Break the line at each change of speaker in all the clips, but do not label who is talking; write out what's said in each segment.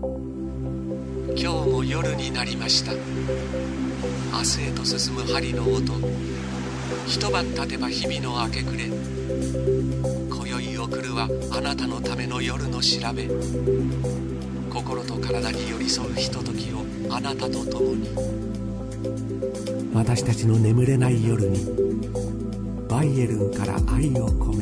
今日も夜になりました。明日へと進む針の音。一晩経てば日々の明け暮れ。今宵を送るはあなたのための夜の調べ。心と体に寄り添うひとときをあなたと共に。私たちの眠れない夜に。バイエルンから愛を込め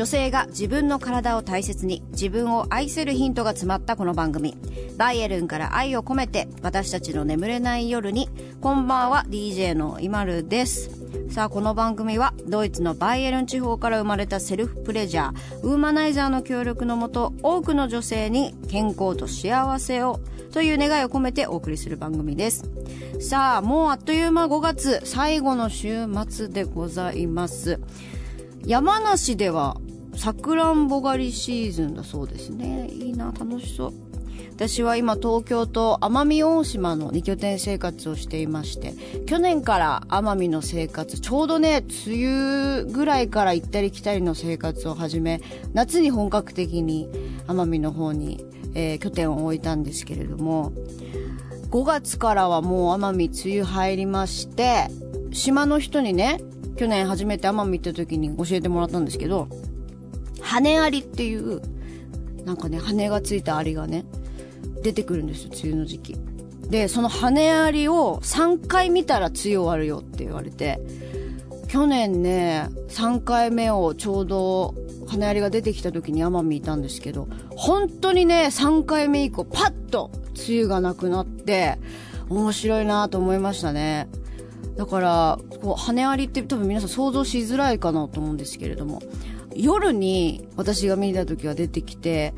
女性が自分の体を大切に自分を愛せるヒントが詰まったこの番組。バイエルンから愛を込めて私たちの眠れない夜にこんばんは DJ の i m a です。さあこの番組はドイツのバイエルン地方から生まれたセルフプレジャーウーマナイザーの協力のもと多くの女性に健康と幸せをという願いを込めてお送りする番組です。さあもうあっという間5月最後の週末でございます。山梨ではさくらんぼ狩りシーズンだそうですね。いいな楽しそう。私は今東京と奄美大島の2拠点生活をしていまして去年から奄美の生活ちょうどね梅雨ぐらいから行ったり来たりの生活を始め夏に本格的に奄美の方に、えー、拠点を置いたんですけれども5月からはもう奄美梅雨入りまして島の人にね去年初めて奄美行った時に教えてもらったんですけど羽アリっていうなんかね羽がついたアリがね出てくるんですよ梅雨の時期。でその羽アリを3回見たら梅雨終わるよって言われて去年ね3回目をちょうど羽アリが出てきた時に奄美いたんですけど本当にね3回目以降パッと梅雨がなくなって面白いなと思いましたね。だからこう羽アリって多分皆さん想像しづらいかなと思うんですけれども。夜に私が見た時は出てきて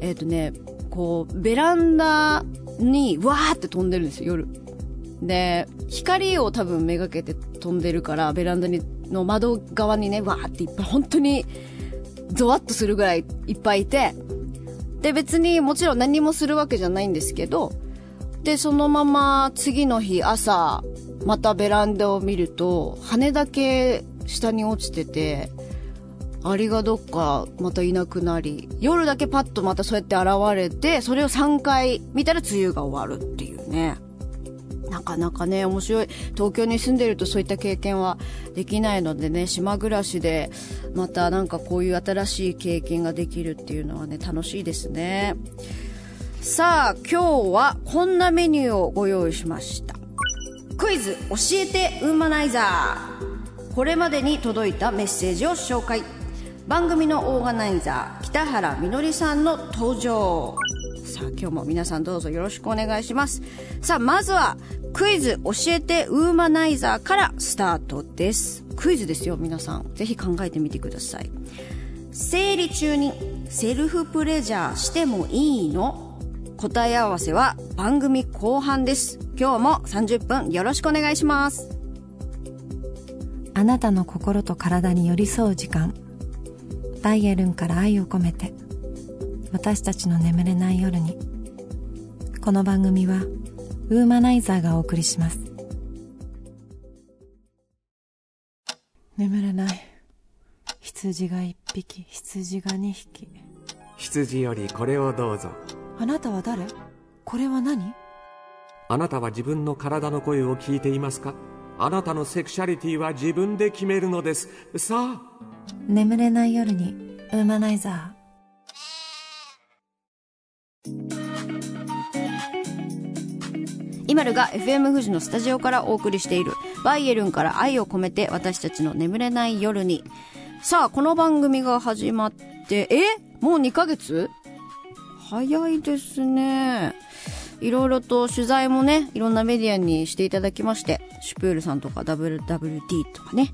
えっ、ー、とねこう、ベランダにわーって飛んでるんですよ、夜。で、光を多分めがけて飛んでるから、ベランダにの窓側にね、わーっていっぱい、本当に、ゾワッとするぐらいいっぱいいて、で、別にもちろん何もするわけじゃないんですけど、で、そのまま次の日朝、またベランダを見ると、羽だけ下に落ちてて、アリがどっかまたいなくなり、夜だけパッとまたそうやって現れて、それを3回見たら梅雨が終わるっていうね。なかなかね、面白い。東京に住んでるとそういった経験はできないのでね、島暮らしで、またなんかこういう新しい経験ができるっていうのはね、楽しいですね。さあ、今日はこんなメニューをご用意しました。クイズ、教えてウーマナイザー。これまでに届いたメッセージを紹介。番組のオーガナイザー北原みのりさんの登場。さあ今日も皆さんどうぞよろしくお願いします。さあまずはクイズ教えてウーマナイザーからスタートです。クイズですよ皆さん。ぜひ考えてみてください。生理中にセルフプレジャーしてもいいの？答え合わせは番組後半です。今日も30分よろしくお願いします。
あなたの心と体に寄り添う時間。バイエルンから愛を込めて私たちの眠れない夜にこの番組はウーマナイザーがお送りします。眠れない。羊が一匹羊が二匹。
羊よりこれをどうぞ。
あなたは誰？これは何？
あなたは自分の体の声を聞いていますか？あなたのセクシャリティは自分で決めるのです。さあ
眠れない夜にウーマナイザー。
イマルが FM 富士のスタジオからお送りしているバイエルンから愛を込めて私たちの眠れない夜に。さあこの番組が始まってえ？もう2ヶ月？早いですね。いろいろと取材もねいろんなメディアにしていただきましてシュプールさんとか WWD とかね。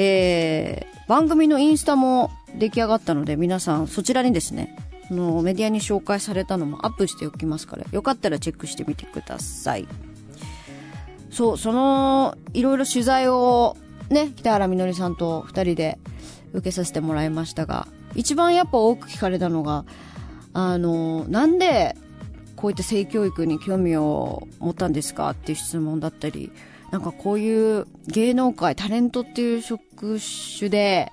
えー、番組のインスタも出来上がったので、皆さんそちらにですね、のメディアに紹介されたのもアップしておきますから、よかったらチェックしてみてください。そう、その、いろいろ取材をね、北原みのりさんと二人で受けさせてもらいましたが、一番やっぱ多く聞かれたのが、あの、なんでこういった性教育に興味を持ったんですかっていう質問だったり、なんかこういう芸能界、タレントっていう職種で、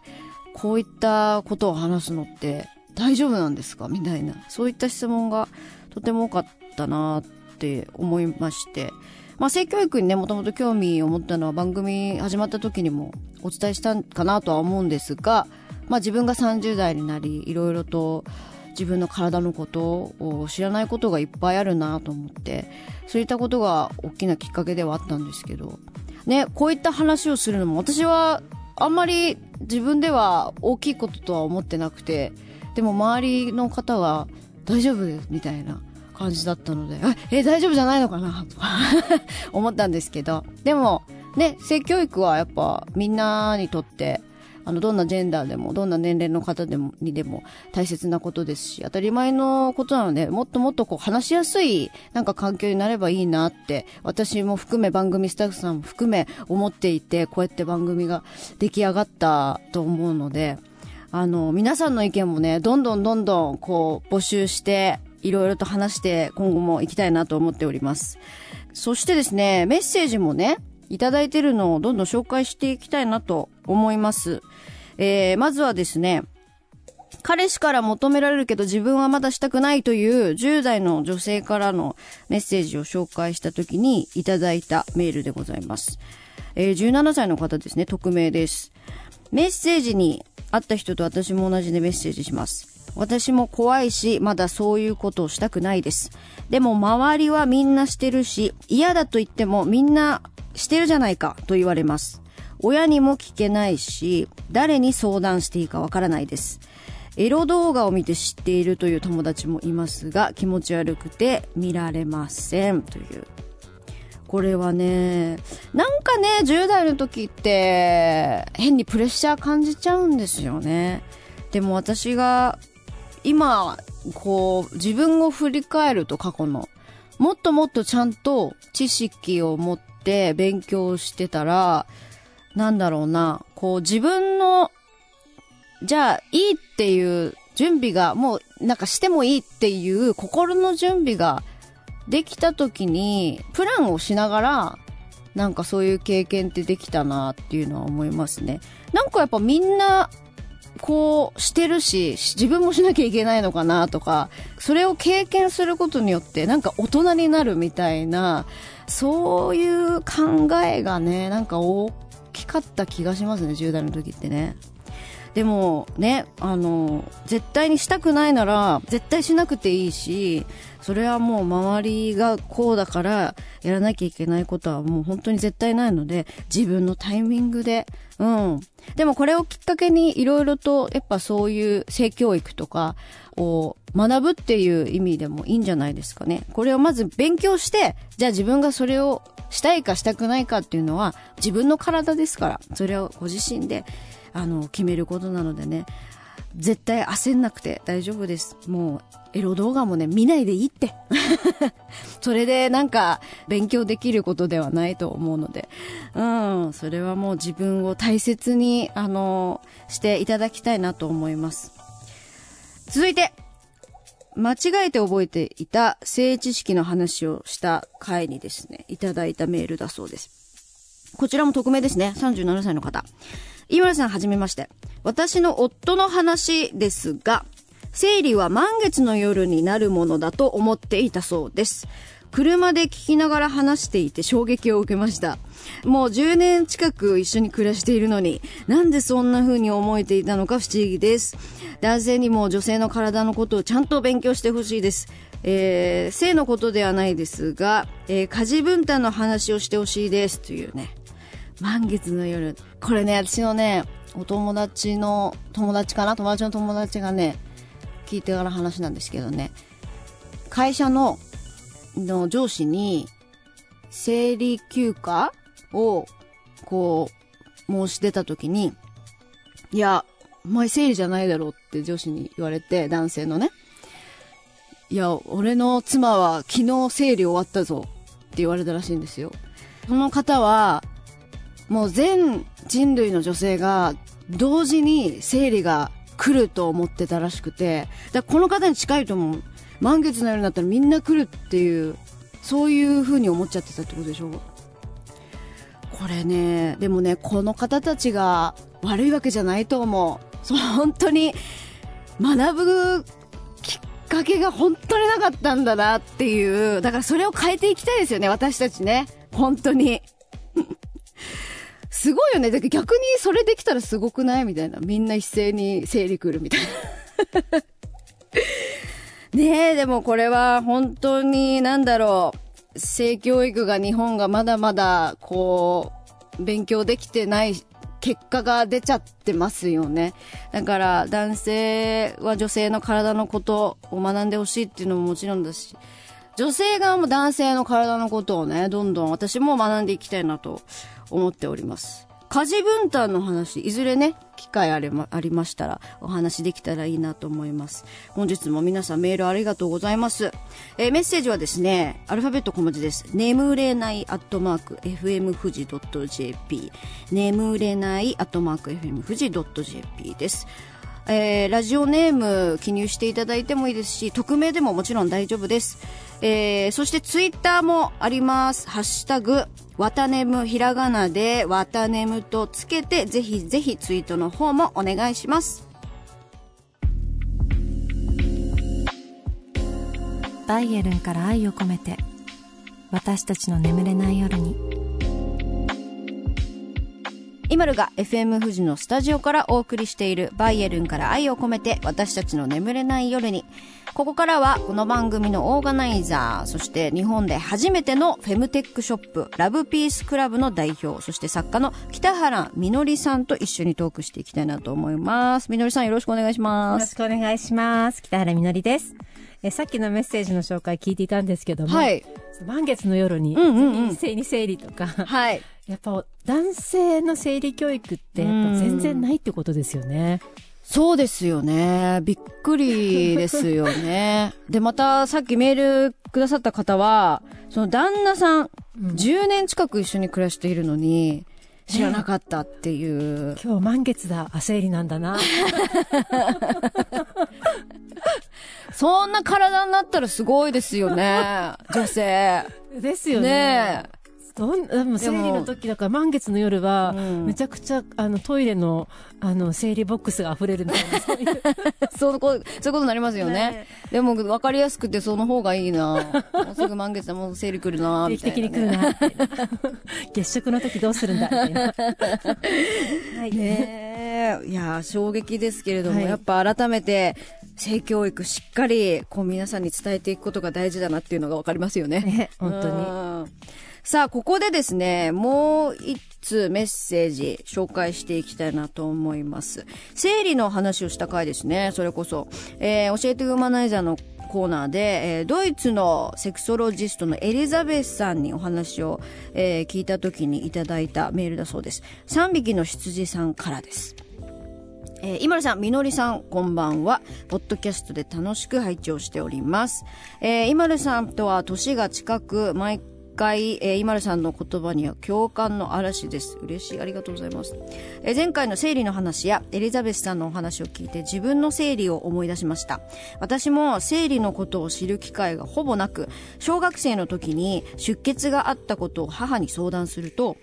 こういったことを話すのって大丈夫なんですか？みたいなそういった質問がとても多かったなって思いまして。まあ、性教育にねもともと興味を持ったのは番組始まった時にもお伝えしたかなとは思うんですが、まあ、自分が30代になりいろいろと自分の体のことを知らないことがいっぱいあるなと思ってそういったことが大きなきっかけではあったんですけど。ねこういった話をするのも私はあんまり自分では大きいこととは思ってなくてでも周りの方が大丈夫みたいな感じだったので、え、大丈夫じゃないのかなとか思ったんですけど、でも、ね、性教育はやっぱみんなにとって、あの、どんなジェンダーでも、どんな年齢の方でも、にでも大切なことですし、当たり前のことなので、もっともっとこう話しやすい、なんか環境になればいいなって、私も含め番組スタッフさんも含め思っていて、こうやって番組が出来上がったと思うので、あの、皆さんの意見もね、どんどんどんどん、こう、募集して、いろいろと話して今後も行きたいなと思っております。そしてですね、メッセージもね、いただいてるのをどんどん紹介していきたいなと思います。えー、まずはですね、彼氏から求められるけど自分はまだしたくないという10代の女性からのメッセージを紹介した時にいただいたメールでございます。えー、17歳の方ですね、匿名です。メッセージにあった人と私も同じでメッセージします。私も怖いし、まだそういうことをしたくないです。でも周りはみんなしてるし、嫌だと言ってもみんなしてるじゃないかと言われます。親にも聞けないし、誰に相談していいかわからないです。エロ動画を見て知っているという友達もいますが、気持ち悪くて見られません。という。これはね、なんかね、10代の時って、変にプレッシャー感じちゃうんですよね。でも私が今、こう、自分を振り返ると過去の、もっともっとちゃんと知識を持って勉強してたら、なんだろうな、こう自分の、じゃあいいっていう準備がもうなんかしてもいいっていう心の準備ができた時に、プランをしながら、なんかそういう経験ってできたなっていうのは思いますね。なんかやっぱみんなこうしてるし、自分もしなきゃいけないのかなとか、それを経験することによってなんか大人になるみたいな、そういう考えがね、なんか大きかった気がしますね、10代の時ってね。でもね、あの、絶対にしたくないなら、絶対しなくていいし、それはもう周りがこうだからやらなきゃいけないことはもう本当に絶対ないので、自分のタイミングで、うん。でもこれをきっかけにいろいろとやっぱそういう性教育とかを学ぶっていう意味でもいいんじゃないですかね。これをまず勉強して、じゃあ自分がそれをしたいかしたくないかっていうのは自分の体ですから、それをご自身であの、決めることなのでね、絶対焦んなくて大丈夫です。もう、エロ動画もね、見ないでいいって。それでなんか、勉強できることではないと思うので、うん、それはもう自分を大切に、あの、していただきたいなと思います。続いて、間違えて覚えていた性知識の話をした回にですね、いただいたメールだそうです。こちらも匿名ですね。37歳の方。井村さんはじめまして。私の夫の話ですが、生理は満月の夜になるものだと思っていたそうです。車で聞きながら話していて衝撃を受けました。もう10年近く一緒に暮らしているのに、なんでそんな風に思えていたのか不思議です。男性にも女性の体のことをちゃんと勉強してほしいです。えー、性のことではないですが、えー、家事分担の話をしてほしいです。というね。満月の夜。これね、私のね、お友達の、友達かな？友達の友達がね、聞いてから話なんですけどね、会社の、の上司に、生理休暇を、こう、申し出た時に、いや、お前生理じゃないだろうって上司に言われて、男性のね。いや、俺の妻は昨日生理終わったぞって言われたらしいんですよ。その方は、もう全人類の女性が同時に生理が来ると思ってたらしくて、だこの方に近いと思う。満月の夜になったらみんな来るっていう、そういう風に思っちゃってたってことでしょこれね、でもね、この方たちが悪いわけじゃないと思う。そう、本当に、学ぶきっかけが本当になかったんだなっていう、だからそれを変えていきたいですよね、私たちね。本当に。すごいよね。だから逆にそれできたらすごくない？みたいな。みんな一斉に生理来るみたいな。ねえ、でもこれは本当になんだろう。性教育が日本がまだまだこう、勉強できてない結果が出ちゃってますよね。だから男性は女性の体のことを学んでほしいっていうのももちろんだし、女性側も男性の体のことをね、どんどん私も学んでいきたいなと思っております。家事分担の話、いずれね、機会あれま、ありましたら、お話できたらいいなと思います。本日も皆さんメールありがとうございます。えーメッセージはですね、アルファベット小文字です。眠れないアットマーク、fm 富士 .jp。眠れないアットマーク、fm 富士 .jp です。えーラジオネーム記入していただいてもいいですし、匿名でももちろん大丈夫です。えーそしてツイッターもあります。ハッシュタグ、わたねむひらがなでわたねむとつけて、ぜひぜひツイートの方もお願いします。
バイエルンから愛を込めて私たちの眠れない夜に
イマルが FM 富士のスタジオからお送りしているバイエルンから愛を込めて私たちの眠れない夜に。ここからはこの番組のオーガナイザー、そして日本で初めてのフェムテックショップ、ラブピースクラブの代表、そして作家の北原みのりさんと一緒にトークしていきたいなと思います。みのりさんよろしくお願いし
よ
ます。
ろしくお願いします。北原みのりです。えさっきのメッセージの紹介聞いていたんですけども、
はい。
満月の夜に、
うんうんうん
一斉に生理とか、
はい。
やっぱ男性の生理教育ってやっぱ全然ないってことですよね。
そうですよね。びっくりですよね。で、またさっきメールくださった方は、その旦那さん、10年近く一緒に暮らしているのに、知らなかったっていう。
今日満月だ、あ、生理なんだな。
そんな体になったらすごいですよね。女性。
ですよね。
ねえ。
どんでも生理の時だから満月の夜は、
うん
めちゃくちゃあのトイレのあの生理ボックスが溢れるみたいなそういう
そういうこと、そういうことになりますよね。
ね
でも、わかりやすくてその方がいいな。もうすぐ満月だ、もう生理来るな、み
定期。的に来るな 月食の時どうするんだみたいな。はい。
ねえ。いや、衝撃ですけれども、
はい
やっぱ改めて、性教育しっかり、こう皆さんに伝えていくことが大事だなっていうのがわかりますよね。
ね本当に
に。さあ、ここでですね、もう一通メッセージ紹介していきたいなと思います。生理の話をした回ですね、それこそ。えー教えてウーマナイザーのコーナーで、えードイツのセクソロジストのエリザベスさんにお話を、えー聞いた時にいただいたメールだそうです。3匹の羊さんからです。えー、今さん、みのりさん、こんばんは。ポッドキャストで楽しく拝聴しております。えー、今るさんとは年が近く、毎回、えー、今るさんの言葉には共感の嵐です。嬉しい。ありがとうございます。えー前回の生理の話やエリザベスさんのお話を聞いて自分の生理を思い出しました。私も生理のことを知る機会がほぼなく、小学生の時に出血があったことを母に相談すると、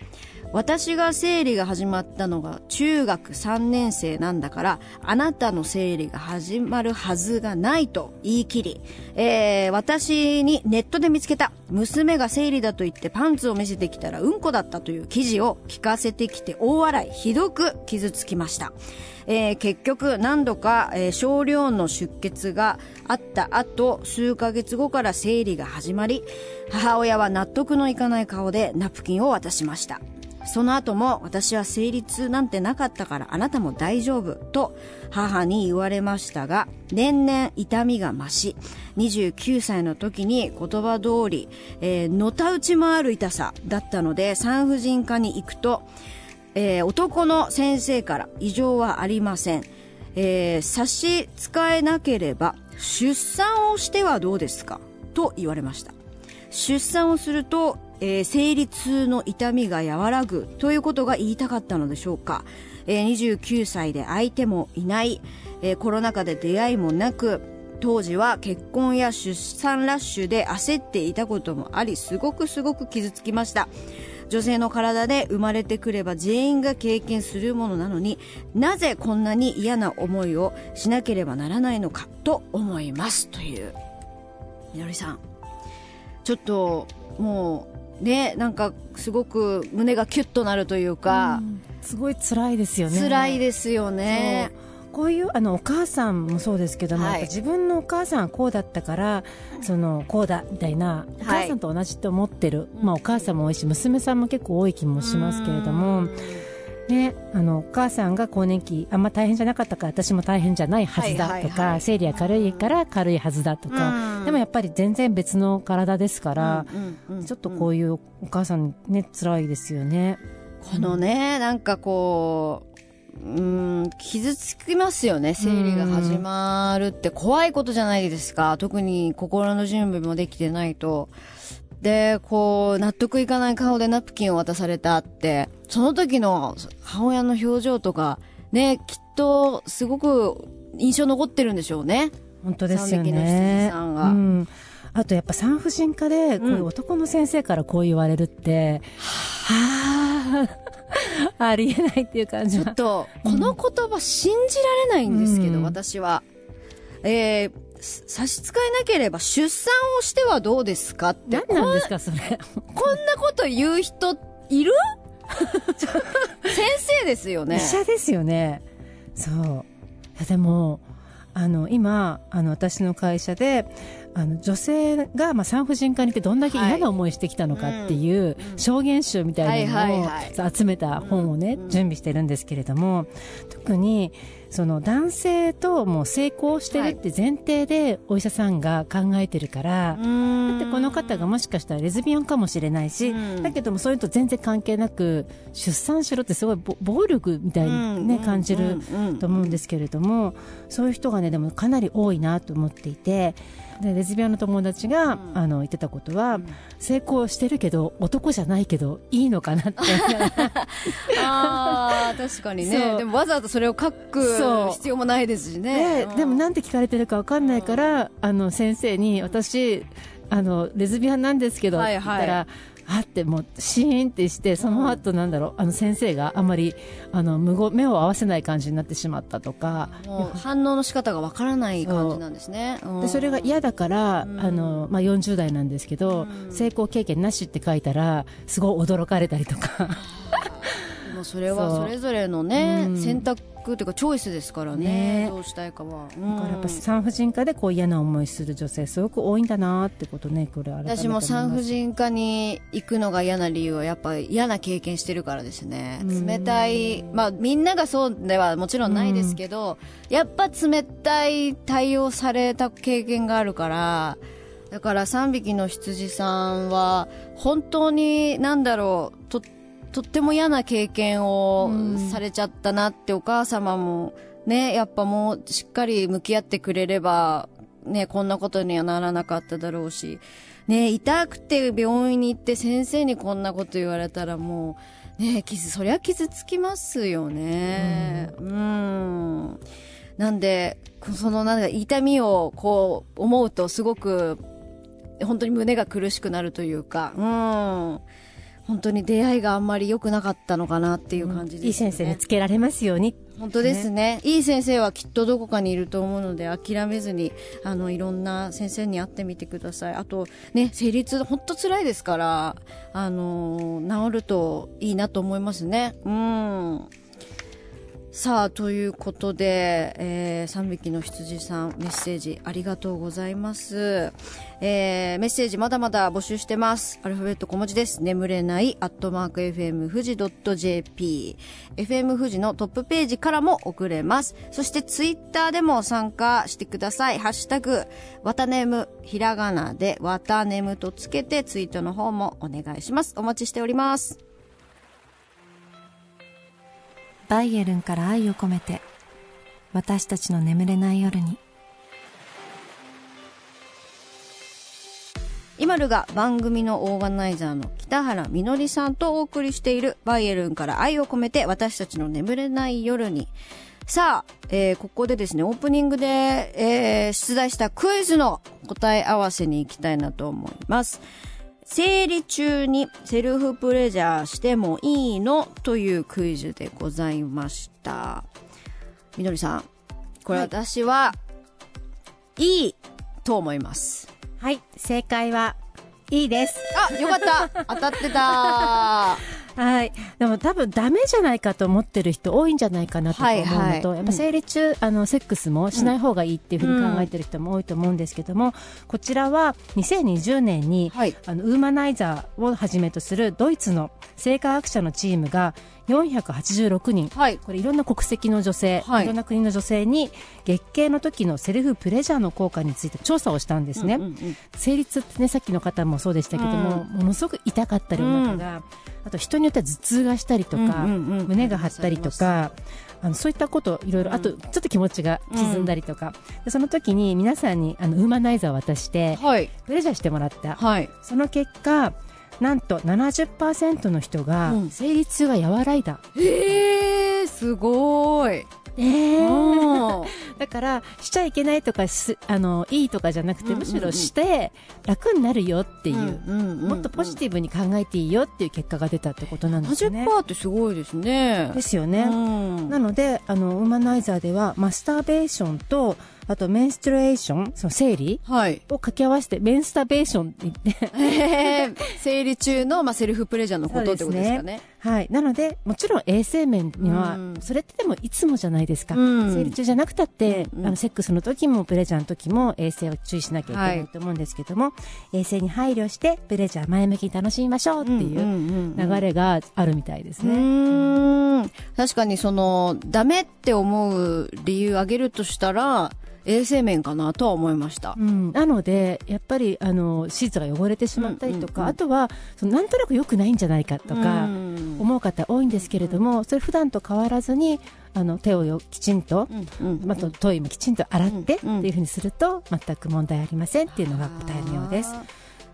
私が生理が始まったのが中学3年生なんだからあなたの生理が始まるはずがないと言い切り、えー私にネットで見つけた娘が生理だと言ってパンツを見せてきたらうんこだったという記事を聞かせてきて大笑いひどく傷つきました、えー結局何度か、えー少量の出血があった後数ヶ月後から生理が始まり母親は納得のいかない顔でナプキンを渡しました。その後も私は生理痛なんてなかったからあなたも大丈夫と母に言われましたが年々痛みが増し29歳の時に言葉通り、えーのたうち回る痛さだったので産婦人科に行くと、えー男の先生から異常はありません、えー差し支えなければ出産をしてはどうですか？と言われました。出産をすると、えー生理痛の痛みが和らぐということが言いたかったのでしょうか、えー29歳で相手もいない、えーコロナ禍で出会いもなく当時は結婚や出産ラッシュで焦っていたこともありすごくすごく傷つきました。女性の体で生まれてくれば全員が経験するものなのになぜこんなに嫌な思いをしなければならないのかと思います。という。みのりさん。ちょっともうねなんかすごく胸がキュッとなるというか、
すごい辛いですよね。
辛いですよね。
こういうあのお母さんもそうですけども、
はい。
自分のお母さんはこうだったからそのこうだみたいなお母さんと同じって思ってる、まあ、お母さんも多いし娘さんも結構多い気もしますけれども、ね、あのお母さんが更年期あんま大変じゃなかったから私も大変じゃないはずだとか、
はいはいはい
生理は軽いから軽いはずだとか、
うん
でもやっぱり全然別の体ですから、
うんうん
ちょっとこういうお母さんね辛いですよね。
このね、なんかこう、うん、傷つきますよね、生理が始まるって怖いことじゃないですか。特に心の準備もできてないと。で、こう、納得いかない顔でナプキンを渡されたって、その時の母親の表情とか、ね、きっとすごく印象残ってるんでしょうね。
本当ですよね。
さんが
うんあとやっぱ産婦人科でこういう男の先生からこう言われるって、はあ、ありえないっていう感じは。
ちょっと、この言葉信じられないんですけど、
うん
私は。えー、差し支えなければ出産をしてはどうですかって。
何なんですか、それ。
こんなこと言う人いる？先生ですよね
医。者ですよね。そう。でも、あの、今、あの、私の会社で、あの、女性が、まあ、産婦人科に行ってどんだけ嫌な思いしてきたのかっていう、証言集みたいなのを集めた本をね、準備してるんですけれども、特に、その男性ともう成功してるって前提でお医者さんが考えてるから、だってこの方がもしかしたらレズビアンかもしれないし、
うん。
だけどもそういうのと全然関係なく出産しろってすごいぼ暴力みたいにね、感じると思うんですけれども、そういう人がねでもかなり多いなと思っていてでレズビアンの友達が、あの言ってたことは、成功してるけど男じゃないけどいいのかなって。
ああ、確かにね。でもわざわざそれを書く
そう。
必要もないですしね。
ででもなんて聞かれてるかわかんないから、あの先生に私あのレズビアンなんですけど、
はい
って言ったらあってもうシーンってしてその後なんだろうあの先生があんまりあの無言目を合わせない感じになってしまったとか。
反応の仕方がわからない感じなんですね。
でそれが嫌だから、あのまあ、40代なんですけど、成功経験なしって書いたらすごい驚かれたりとか。
もうそれは
そ
れぞれのね、
うん。
選択というかチョイスですからね。
ね。
どうしたいかは、
だからやっぱ産婦人科でこう嫌な思いする女性すごく多いんだなってことねこれ
私も産婦人科に行くのが嫌な理由はやっぱり嫌な経験してるからですね。
うん。
冷たいまあみんながそうではもちろんないですけど、やっぱ冷たい対応された経験があるからだから3匹の羊さんは本当になんだろうととっても嫌な経験をされちゃったなってお母様もねやっぱもうしっかり向き合ってくれればねこんなことにはならなかっただろうしね痛くて病院に行って先生にこんなこと言われたらもうね傷そりゃ傷つきますよね。うん。なんでそのなんか痛みをこう思うとすごく本当に胸が苦しくなるというか、うん。本当に出会いがあんまり良くなかったのかなっていう感じです、ね。
いい先生につけられますように。
本当ですね。いい先生はきっとどこかにいると思うので諦めずにあのいろんな先生に会ってみてください。あとね生理痛本当辛いですからあの治るといいなと思いますね。うんさあということで、えー、3匹の羊さんメッセージありがとうございます、えー、メッセージまだまだ募集してます。アルファベット小文字です。眠れないアットマーク FM 富士 .jp FM 富士のトップページからも送れます。そしてツイッターでも参加してください。ハッシュタグわたねむひらがなでわたねむとつけてツイートの方もお願いします。お待ちしております。
バイエルンから愛を込めて私たちの眠れない夜に
今るが番組のオーガナイザーの北原みのりさんとお送りしているバイエルンから愛を込めて私たちの眠れない夜に。さあ、えーここでですね、オープニングで、えー出題したクイズの答え合わせに行きたいなと思います。生理中にセルフプレジャーしてもいいのというクイズでございました。みのりさん、これ
はい
私は、いいと思います。
はい正解はいいです
あ、よかった当たってた
はい。でも多分ダメじゃないかと思ってる人多いんじゃないかなと思うのと、
はいはい。
やっぱ生理中、あの、セックスもしない方がいいっていうふうに考えてる人も多いと思うんですけども、こちらは2020年に、
はい。
あの、ウーマナイザーをはじめとするドイツの性科学者のチームが486人、
はい。
これいろんな国籍の女性、
はい。
い、ろんな国の女性に月経の時のセルフプレジャーの効果について調査をしたんですね。
うんうんうん。
生理痛ってねさっきの方もそうでしたけども、ものすごく痛かったりお腹が、あと人によっては頭痛がしたりとか、
うんうんうん
胸が張ったりとかあのそういったこといろいろ、あとちょっと気持ちが沈んだりとか、でその時に皆さんにあのウーマナイザーを渡して
はい。
プレジャーしてもらった、
はい。
その結果なんと70%の人が
うん
生理痛が和らいだ、
えー、すごーい。
えー だからしちゃいけないとかすあのいいとかじゃなくて、
うんうんうん
むしろして楽になるよっていう、
うんうんうん
もっとポジティブに考えていいよっていう結果が出たってことなんですね。
70%ってすごいですね。
ですよね。
うん
なのであのウーマナイザーではマスターベーションとあとメンストレーションその生理
はい。
を掛け合わせてメンスタベーションって言って
えー、生理中の、まあ、セルフプレジャーのことってことですかね。
はい。なので、もちろん衛生面には、
うん
それってでもいつもじゃないですか。
うん
生理中じゃなくたって、
うんうん
あの、セックスの時もプレジャーの時も衛生を注意しなきゃいけな
はい
いと思うんですけども、衛生に配慮して、プレジャー前向きに楽しみましょうっていう流れがあるみたいです
う
ね。
ーん確かにその、ダメって思う理由あげるとしたら、衛生面かなとは思いました。
う。ん、なので、やっぱり、あの、シーツが汚れてしまったりとか、
うんうんうん
あとは、そのなんとなく良くないんじゃないかとか、
うん。
思う方多いんですけれども、それ普段と変わらずに、あの、手をよきちんと、
うんうん
まあ、とトイもきちんと洗ってって
うん。うん
いうふうにすると全く問題ありませんっていうのが答えのようです。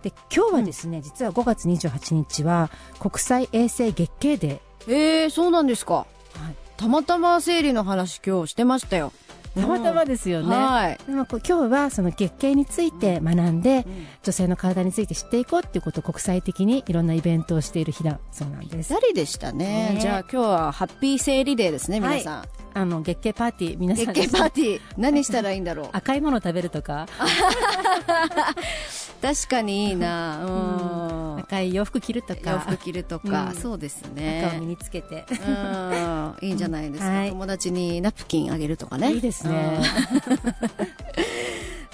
で今日はですね、実は5月28日は国際衛生月経デ
えー、そうなんですか。
ー、はい。
たまたま生理の話今日してましたよ。
たまたまですよね。
はい。
でも今日はその月経について学んで、女性の体について知っていこうっていうことを国際的にいろんなイベントをしている日だそうなんです。
ざりでしたね。
ね
じゃあ今日はハッピー生理デーですね、皆さん。
あの月経パーティー皆さん
月経パーティー、何したらいいんだろう。
赤いものを食べるとか
確かにいいな。うん。
赤い洋服着るとか
洋服着るとか、
うん
そうです
赤を身
ね。
につけて。
うん。いいんじゃないですか。
はい
友達にナプキンあげるとかね。
いいですね。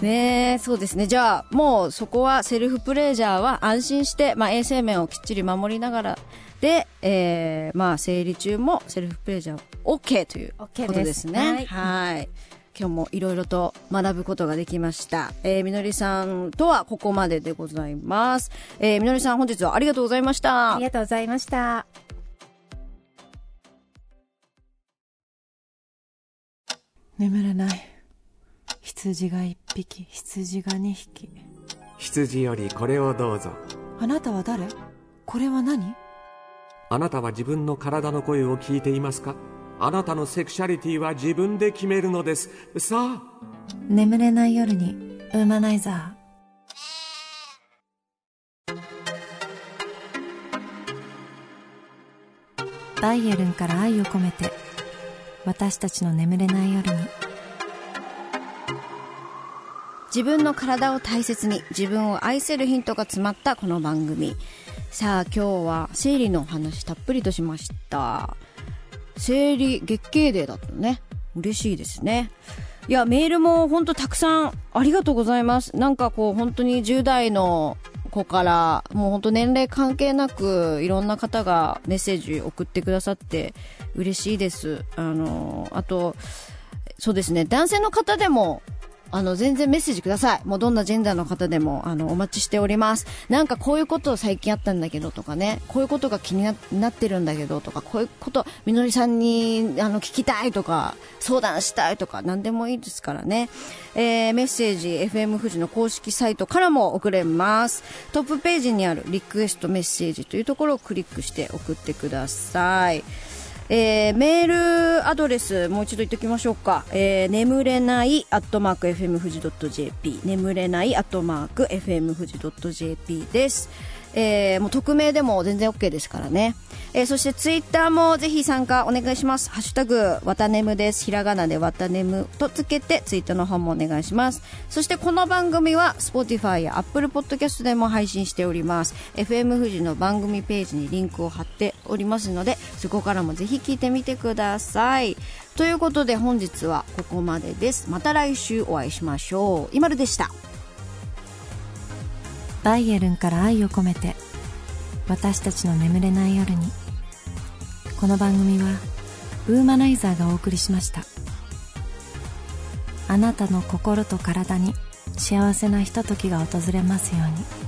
うん。ねえ、そうですね。じゃあ、もうそこはセルフプレジャーは安心して、まあ衛生面をきっちり守りながら、で、えー、まあ生理中もセルフプレジャー OK というこ
OK
とですね。
です
はい。今日もいろいろと学ぶことができました。えー、みのりさんとはここまででございます。えー、みのりさん本日はありがとうございました
あり。がとうございました。
眠れない羊が一匹羊が二匹
羊よりこれをどうぞ
あなたは誰？これは何？
あなたは自分の体の声を聞いていますか？あなたのセクシャリティは自分で決めるのです。さあ。
眠れない夜にウーマナイザー。バイエルンから愛を込めて私たちの眠れない夜に。
自分の体を大切に自分を愛せるヒントが詰まったこの番組。さあ今日は生理のお話たっぷりとしました。生理月経デーだったね。嬉しいですね。いやメールも本当たくさんありがとうございます。なんかこう本当に10代の子からもう本当年齢関係なくいろんな方がメッセージ送ってくださって嬉しいです。あのあとそうですね。男性の方でもあの、全然メッセージください。もうどんなジェンダーの方でも、あの、お待ちしております。なんかこういうこと最近あったんだけどとかね、こういうことが気になってるんだけどとか、こういうこと、みのりさんに、あの、聞きたいとか、相談したいとか、何でもいいですからね。えー、メッセージ、FM 富士の公式サイトからも送れます。トップページにあるリクエストメッセージというところをクリックして送ってください。えーメールアドレスもう一度言っておきましょうか。えー眠れないアットマーク FM 富士 .jp 眠れないアットマーク FM 富士 .jp です。えー、もう匿名でも全然 OK ですからね。えー、そしてツイッターもぜひ参加お願いします。ハッシュタグ、わたねむです。ひらがなでわたねむとつけてツイートの方もお願いします。そしてこの番組は Spotify や Apple Podcast でも配信しております。FM 富士の番組ページにリンクを貼っておりますので、そこからもぜひ聞いてみてください。ということで本日はここまでです。また来週お会いしましょう。今るでした。
バイエルンから愛を込めて私たちの眠れない夜にこの番組はウーマナイザーがお送りしましたあなたの心と体に幸せなひとときが訪れますように。